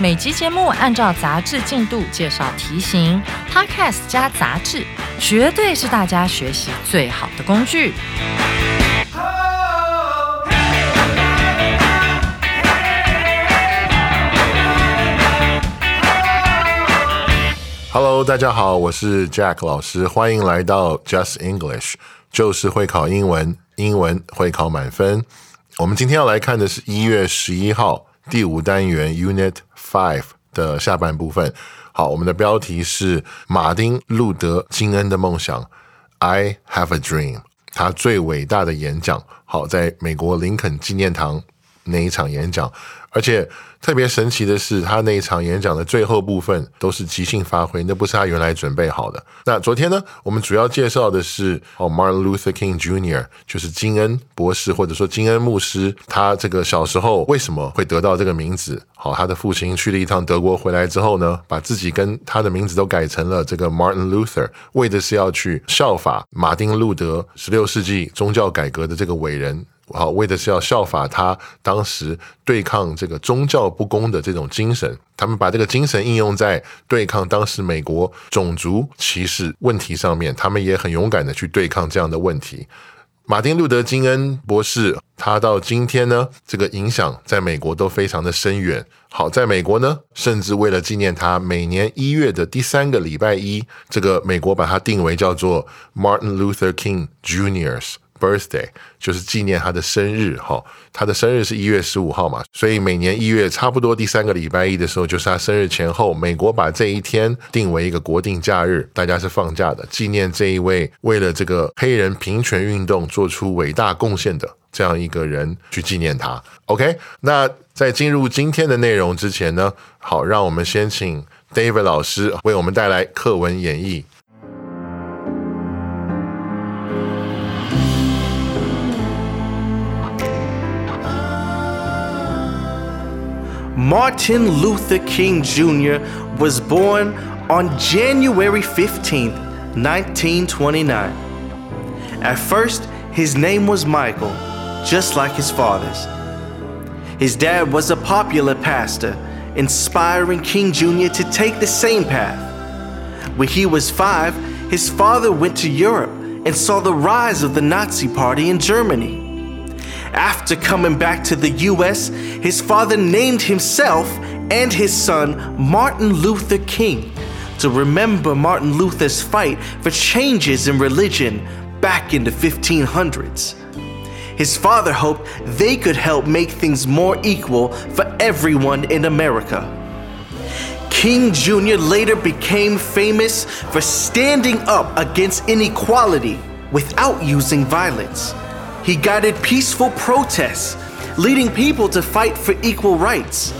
每集节目按照杂志进度介绍题型，Podcast 加杂志，绝对是大家学习最好的工具。Hello，大家好，我是 Jack 老师，欢迎来到 Just English，就是会考英文，英文会考满分。我们今天要来看的是一月十一号第五单元 Unit Five 的下半部分。好，我们的标题是马丁·路德·金恩的梦想，I have a dream。他最伟大的演讲，好，在美国林肯纪念堂那一场演讲，而且特别神奇的是，他那一场演讲的最后部分都是即兴发挥，那不是他原来准备好的。那昨天呢，我们主要介绍的是哦，Martin Luther King Jr.，就是金恩博士或者说金恩牧师，他这个小时候为什么会得到这个名字？好，他的父亲去了一趟德国回来之后呢，把自己跟他的名字都改成了这个 Martin Luther，为的是要去效法马丁路德十六世纪宗教改革的这个伟人。好，为的是要效法他当时对抗这个宗教不公的这种精神，他们把这个精神应用在对抗当时美国种族歧视问题上面，他们也很勇敢的去对抗这样的问题。马丁路德金恩博士，他到今天呢，这个影响在美国都非常的深远。好，在美国呢，甚至为了纪念他，每年一月的第三个礼拜一，这个美国把它定为叫做 Martin Luther King Jr.'s birthday，就是纪念他的生日。哈，他的生日是一月十五号嘛，所以每年一月差不多第三个礼拜一的时候，就是他生日前后，美国把这一天定为一个国定假日，大家是放假的，纪念这一位为了这个黑人平权运动做出伟大贡献的这样一个人，去纪念他。OK，那在进入今天的内容之前呢，好，让我们先请 David 老师为我们带来课文演绎。Martin Luther King Jr. was born on January 15, 1929. At first, his name was Michael, just like his father's. His dad was a popular pastor, inspiring King Jr. to take the same path. When he was five, his father went to Europe and saw the rise of the Nazi Party in Germany. After coming back to the US, his father named himself and his son Martin Luther King to remember Martin Luther's fight for changes in religion back in the 1500s. His father hoped they could help make things more equal for everyone in America. King Jr. later became famous for standing up against inequality without using violence. He guided peaceful protests, leading people to fight for equal rights.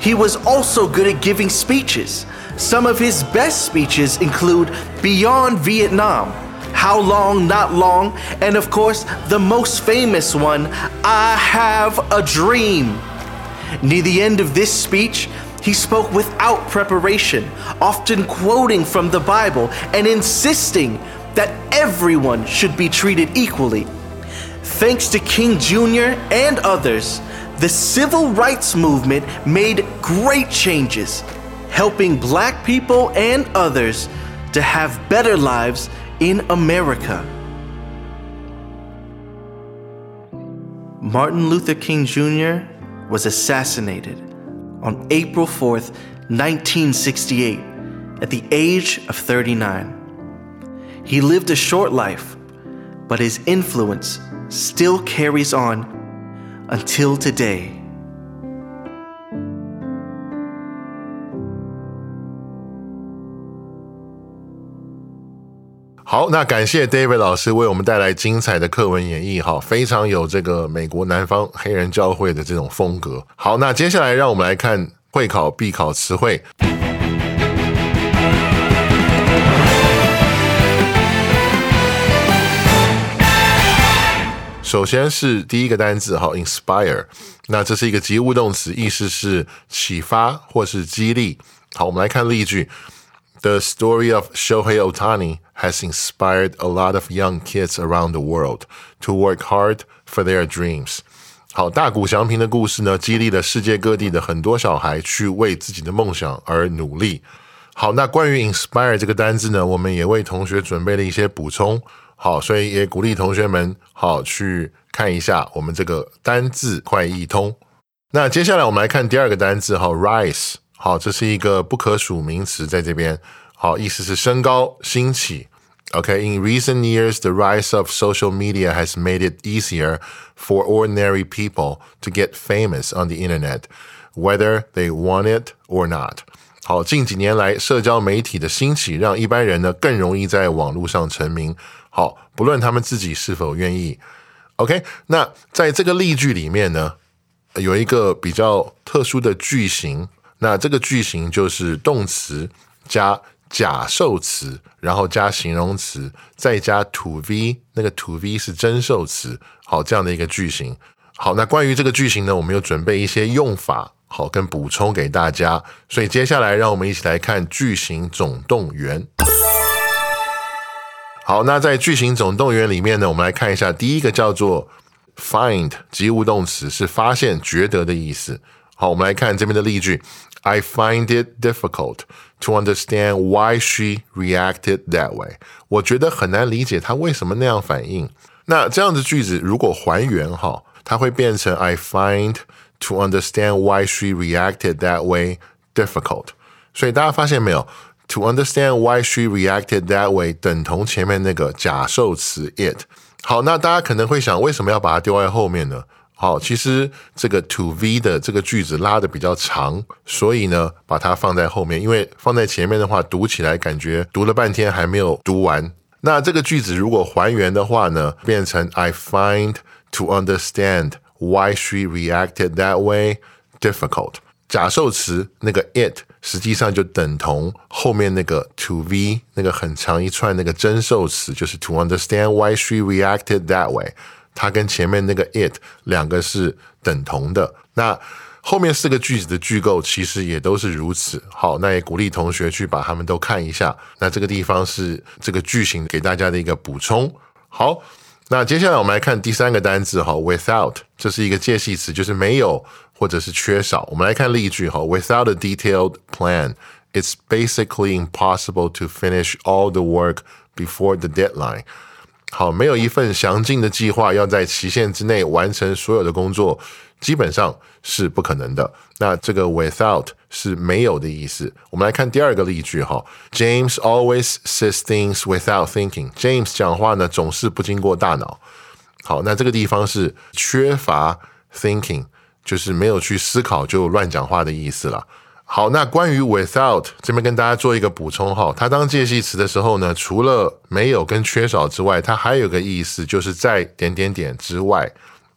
He was also good at giving speeches. Some of his best speeches include Beyond Vietnam, How Long, Not Long, and of course, the most famous one, I Have a Dream. Near the end of this speech, he spoke without preparation, often quoting from the Bible and insisting that everyone should be treated equally. Thanks to King Jr. and others, the civil rights movement made great changes, helping black people and others to have better lives in America. Martin Luther King Jr. was assassinated on April 4th, 1968, at the age of 39. He lived a short life, but his influence still carries on until today. 好，那感谢 David 老师为我们带来精彩的课文演绎，哈，非常有这个美国南方黑人教会的这种风格。好，那接下来让我们来看会考必考词汇。首先是第一个单字哈，inspire，那这是一个及物动词，意思是启发或是激励。好，我们来看例句：The story of Shohei Otani has inspired a lot of young kids around the world to work hard for their dreams。好，大谷翔平的故事呢，激励了世界各地的很多小孩去为自己的梦想而努力。好，那关于 inspire 这个单字呢，我们也为同学准备了一些补充。好，所以也鼓励同学们好去看一下我们这个单字快译通。那接下来我们来看第二个单字哈，rise。好，这是一个不可数名词，在这边好，意思是升高、兴起。OK，in recent years, the rise of social media has made it easier for ordinary people to get famous on the internet, whether they want it or not. 好，近几年来，社交媒体的兴起让一般人呢更容易在网络上成名。好，不论他们自己是否愿意。OK，那在这个例句里面呢，有一个比较特殊的句型。那这个句型就是动词加假受词，然后加形容词，再加 to v，那个 to v 是真受词。好，这样的一个句型。好，那关于这个句型呢，我们有准备一些用法。好，跟补充给大家。所以接下来，让我们一起来看句型总动员。好，那在句型总动员里面呢，我们来看一下，第一个叫做 find 及物动词，是发现、觉得的意思。好，我们来看这边的例句：I find it difficult to understand why she reacted that way。我觉得很难理解她为什么那样反应。那这样的句子如果还原哈，它会变成 I find。To understand why she reacted that way, difficult. 所以大家发现没有？To understand why she reacted that way 等同前面那个假受词 it。好，那大家可能会想，为什么要把它丢在后面呢？好，其实这个 to v 的这个句子拉的比较长，所以呢，把它放在后面，因为放在前面的话，读起来感觉读了半天还没有读完。那这个句子如果还原的话呢，变成 I find to understand。Why she reacted that way? Difficult. 假受词那个 it 实际上就等同后面那个 to v 那个很长一串那个真受词，就是 to understand why she reacted that way。它跟前面那个 it 两个是等同的。那后面四个句子的句构其实也都是如此。好，那也鼓励同学去把它们都看一下。那这个地方是这个句型给大家的一个补充。好。那接下来我们来看第三个单字哈，without，这是一个介系词，就是没有或者是缺少。我们来看例句哈，without a detailed plan, it's basically impossible to finish all the work before the deadline。好，没有一份详尽的计划，要在期限之内完成所有的工作，基本上是不可能的。那这个 without 是没有的意思。我们来看第二个例句哈，James always says things without thinking。James 讲话呢总是不经过大脑。好，那这个地方是缺乏 thinking， 就是没有去思考就乱讲话的意思了。好，那关于 without 这边跟大家做一个补充哈，它当介系词的时候呢，除了没有跟缺少之外，它还有个意思就是在点点点之外。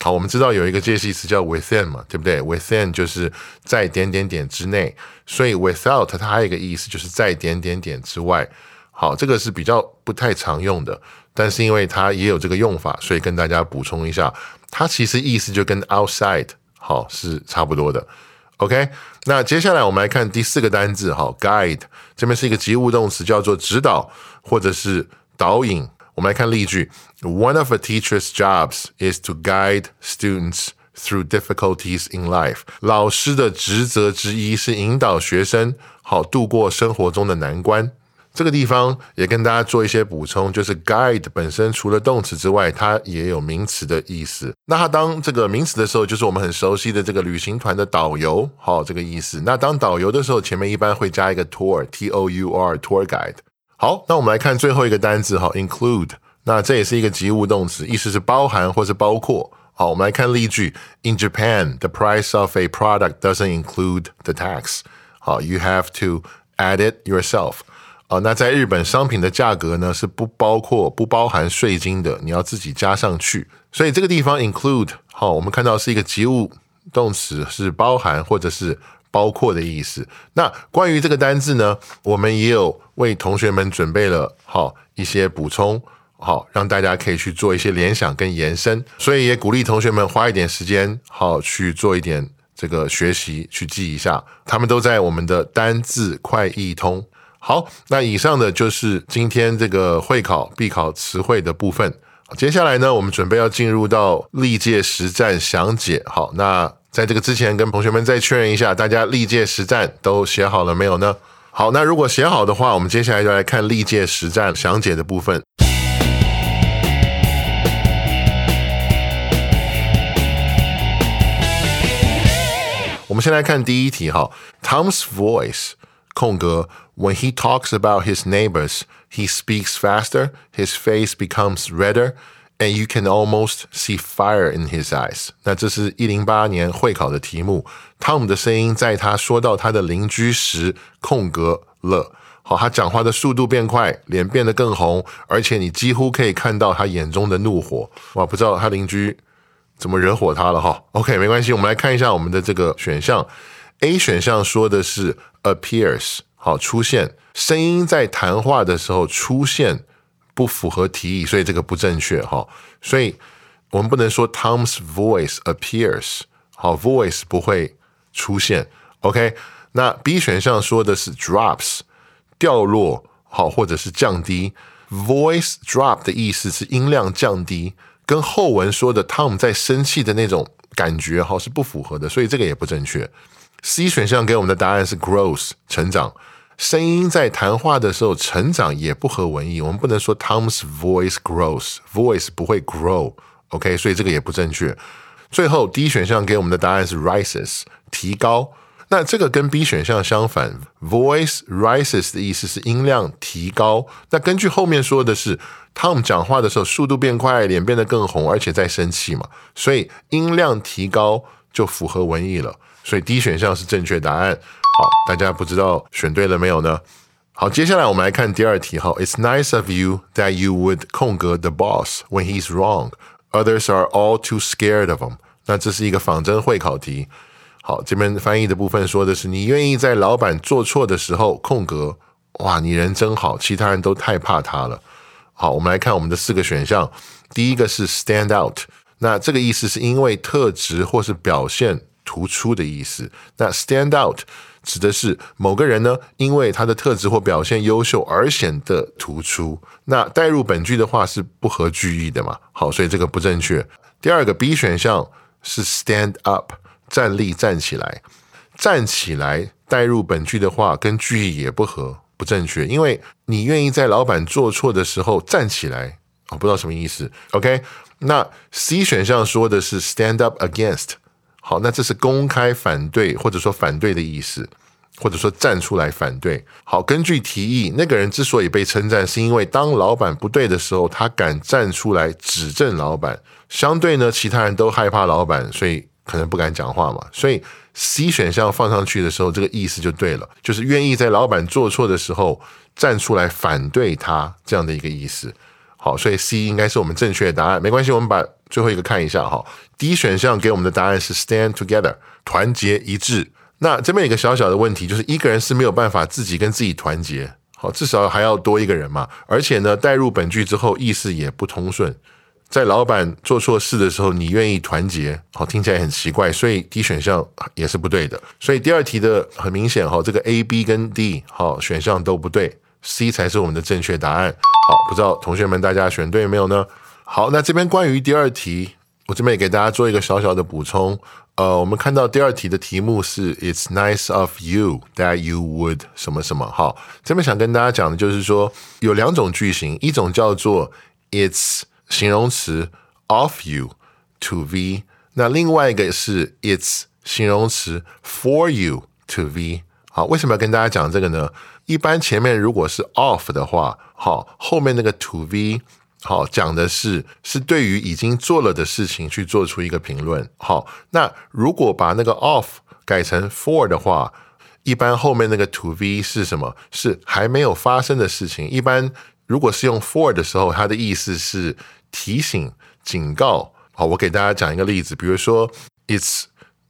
好，我们知道有一个介系词叫 within 嘛，对不对？within 就是在点点点之内，所以 without 它还有一个意思就是在点点点之外。好，这个是比较不太常用的，但是因为它也有这个用法，所以跟大家补充一下，它其实意思就跟 outside 好是差不多的。OK，那接下来我们来看第四个单字，好，guide 这边是一个及物动词，叫做指导或者是导引。我们来看例句：One of a teacher's jobs is to guide students through difficulties in life。老师的职责之一是引导学生好度过生活中的难关。这个地方也跟大家做一些补充，就是 guide 本身除了动词之外，它也有名词的意思。那它当这个名词的时候，就是我们很熟悉的这个旅行团的导游，好这个意思。那当导游的时候，前面一般会加一个 tour，t o u r tour guide。好，那我们来看最后一个单词，哈，include。那这也是一个及物动词，意思是包含或是包括。好，我们来看例句：In Japan, the price of a product doesn't include the tax。好，you have to add it yourself。啊，那在日本商品的价格呢是不包括不包含税金的，你要自己加上去。所以这个地方 include 好，我们看到是一个及物动词，是包含或者是包括的意思。那关于这个单字呢，我们也有为同学们准备了好一些补充。好，让大家可以去做一些联想跟延伸，所以也鼓励同学们花一点时间，好去做一点这个学习，去记一下，他们都在我们的单字快译通。好，那以上的就是今天这个会考必考词汇的部分。接下来呢，我们准备要进入到历届实战详解。好，那在这个之前，跟同学们再确认一下，大家历届实战都写好了没有呢？好，那如果写好的话，我们接下来就来看历届实战详解的部分。我们先来看第一题哈，Tom's voice 空格 When he talks about his neighbors, he speaks faster, his face becomes redder, and you can almost see fire in his eyes。那这是一零八年会考的题目。汤姆的声音在他说到他的邻居时空格了。好，他讲话的速度变快，脸变得更红，而且你几乎可以看到他眼中的怒火。哇，不知道他邻居。怎么惹火他了哈？OK，没关系，我们来看一下我们的这个选项。 A 选项说的是 appears，好出现，声音在谈话的时候出现不符合题意，所以这个不正确哈。所以我们不能说 Tom's voice appears，好，voice 不会出现。OK，那 B 选项说的是 drops，掉落，好，或者是降低。voice drop 的意思是音量降低。跟后文说的 Tom 在生气的那种感觉哈是不符合的，所以这个也不正确。C 选项给我们的答案是 grows 成长，声音在谈话的时候成长也不合文意，我们不能说 Tom's voice grows，voice 不会 grow，OK，所以这个也不正确。最后 D 选项给我们的答案是 rises 提高。那这个跟 B 选项相反，voice rises 的意思是音量提高。那根据后面说的是，Tom 讲话的时候速度变快，脸变得更红，而且在生气嘛，所以音量提高就符合文意了。所以 D 选项是正确答案。好，大家不知道选对了没有呢？好，接下来我们来看第二题。哈，It's nice of you that you would 空格 the boss when he's wrong. Others are all too scared of him. 那这是一个仿真会考题。好，这边翻译的部分说的是你愿意在老板做错的时候空格，哇，你人真好，其他人都太怕他了。好，我们来看我们的四个选项，第一个是 stand out，那这个意思是因为特质或是表现突出的意思。那 stand out 指的是某个人呢，因为他的特质或表现优秀而显得突出。那带入本句的话是不合句意的嘛？好，所以这个不正确。第二个 B 选项是 stand up。站立站起来，站起来带入本句的话，跟句意也不合，不正确。因为你愿意在老板做错的时候站起来，我不知道什么意思。OK，那 C 选项说的是 stand up against，好，那这是公开反对或者说反对的意思，或者说站出来反对。好，根据提议，那个人之所以被称赞，是因为当老板不对的时候，他敢站出来指正老板。相对呢，其他人都害怕老板，所以。可能不敢讲话嘛，所以 C 选项放上去的时候，这个意思就对了，就是愿意在老板做错的时候站出来反对他这样的一个意思。好，所以 C 应该是我们正确的答案。没关系，我们把最后一个看一下哈。D 选项给我们的答案是 stand together，团结一致。那这边有个小小的问题，就是一个人是没有办法自己跟自己团结，好，至少还要多一个人嘛。而且呢，带入本句之后，意思也不通顺。在老板做错事的时候，你愿意团结？好，听起来很奇怪，所以 D 选项也是不对的。所以第二题的很明显，哈，这个 A、B 跟 D 好选项都不对，C 才是我们的正确答案。好，不知道同学们大家选对没有呢？好，那这边关于第二题，我这边也给大家做一个小小的补充。呃，我们看到第二题的题目是 "It's nice of you that you would 什么什么"。好，这边想跟大家讲的就是说，有两种句型，一种叫做 "It's"。形容词 of you to v，那另外一个是 its 形容词 for you to v。好，为什么要跟大家讲这个呢？一般前面如果是 off 的话，好，后面那个 to v，好，讲的是是对于已经做了的事情去做出一个评论。好，那如果把那个 off 改成 for 的话，一般后面那个 to v 是什么？是还没有发生的事情。一般如果是用 for 的时候，它的意思是。提醒、警告。好，我给大家讲一个例子，比如说，It's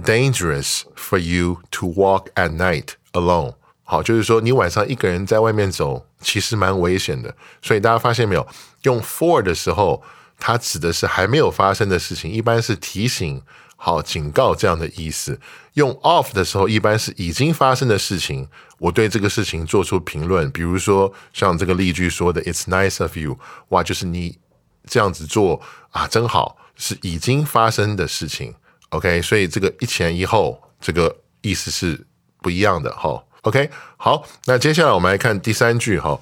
dangerous for you to walk at night alone。好，就是说你晚上一个人在外面走其实蛮危险的。所以大家发现没有，用 for 的时候，它指的是还没有发生的事情，一般是提醒、好警告这样的意思。用 off 的时候，一般是已经发生的事情，我对这个事情做出评论。比如说像这个例句说的 "It's nice of you"，哇，就是你这样子做啊，真好，是已经发生的事情。OK，所以这个一前一后，这个意思是不一样的哈。OK，好，那接下来我们来看第三句哈。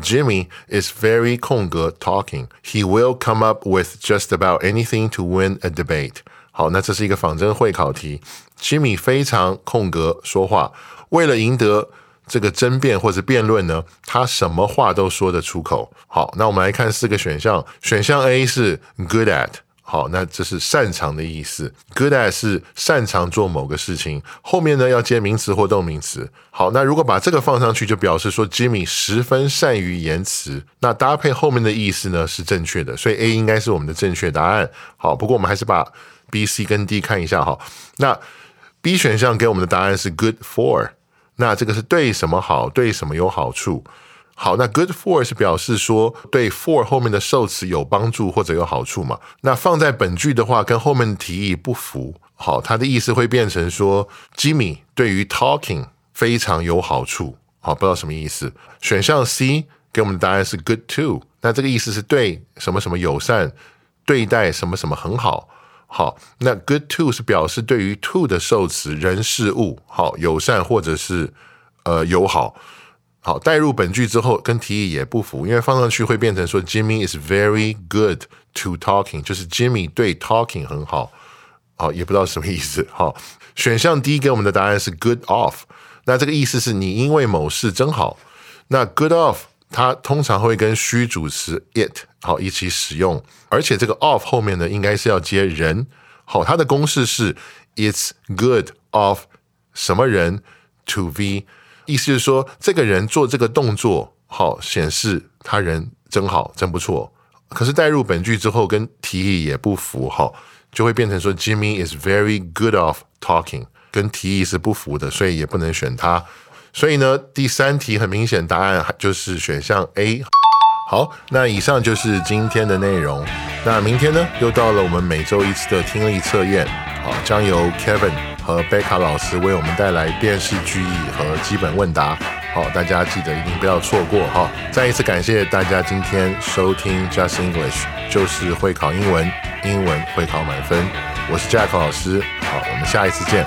Jimmy is very 空格 talking. He will come up with just about anything to win a debate. 好，那这是一个仿真会考题。Jimmy 非常空格说话，为了赢得这个争辩或者辩论呢，他什么话都说得出口。好，那我们来看四个选项。选项 A 是 good at。 好，那这是擅长的意思。Good at 是擅长做某个事情，后面呢要接名词或动名词。好，那如果把这个放上去，就表示说 Jimmy 十分善于言辞。那搭配后面的意思呢是正确的，所以 A 应该是我们的正确答案。好，不过我们还是把 B、C 跟 D 看一下哈。那 B 选项给我们的答案是 Good for，那这个是对什么好，对什么有好处。好，那 good for 是表示说对 for 后面的受词有帮助或者有好处嘛？那放在本句的话，跟后面的提议不符。好，它的意思会变成说，Jimmy 对于 talking 非常有好处。好，不知道什么意思。选项 C 给我们的答案是 good to，那这个意思是对什么什么友善，对待什么什么很好。好，那 good to 是表示对于 to 的受词人事物好友善或者是呃友好。好，带入本句之后，跟提议也不符，因为放上去会变成说 Jimmy is very good to talking，就是 Jimmy 对 talking 很好。好，也不知道什么意思。好，选项 D 给我们的答案是 good of，那这个意思是你因为某事真好。那 good of 它通常会跟虚主词 it 好一起使用，而且这个 of 后面呢应该是要接人。好，它的公式是 it's good of 什么人 to be。意思是说，这个人做这个动作，好显示他人真好，真不错。可是带入本句之后，跟提议也不符，哈，就会变成说，Jimmy is very good of talking，跟提议是不符的，所以也不能选他。所以呢，第三题很明显，答案就是选项 A。好，那以上就是今天的内容。那明天呢，又到了我们每周一次的听力测验，好，将由 Kevin。和贝卡老师为我们带来电视剧意和基本问答，好，大家记得一定不要错过哈！再一次感谢大家今天收听 Just English，就是会考英文，英文会考满分。我是 Jack 老师，好，我们下一次见。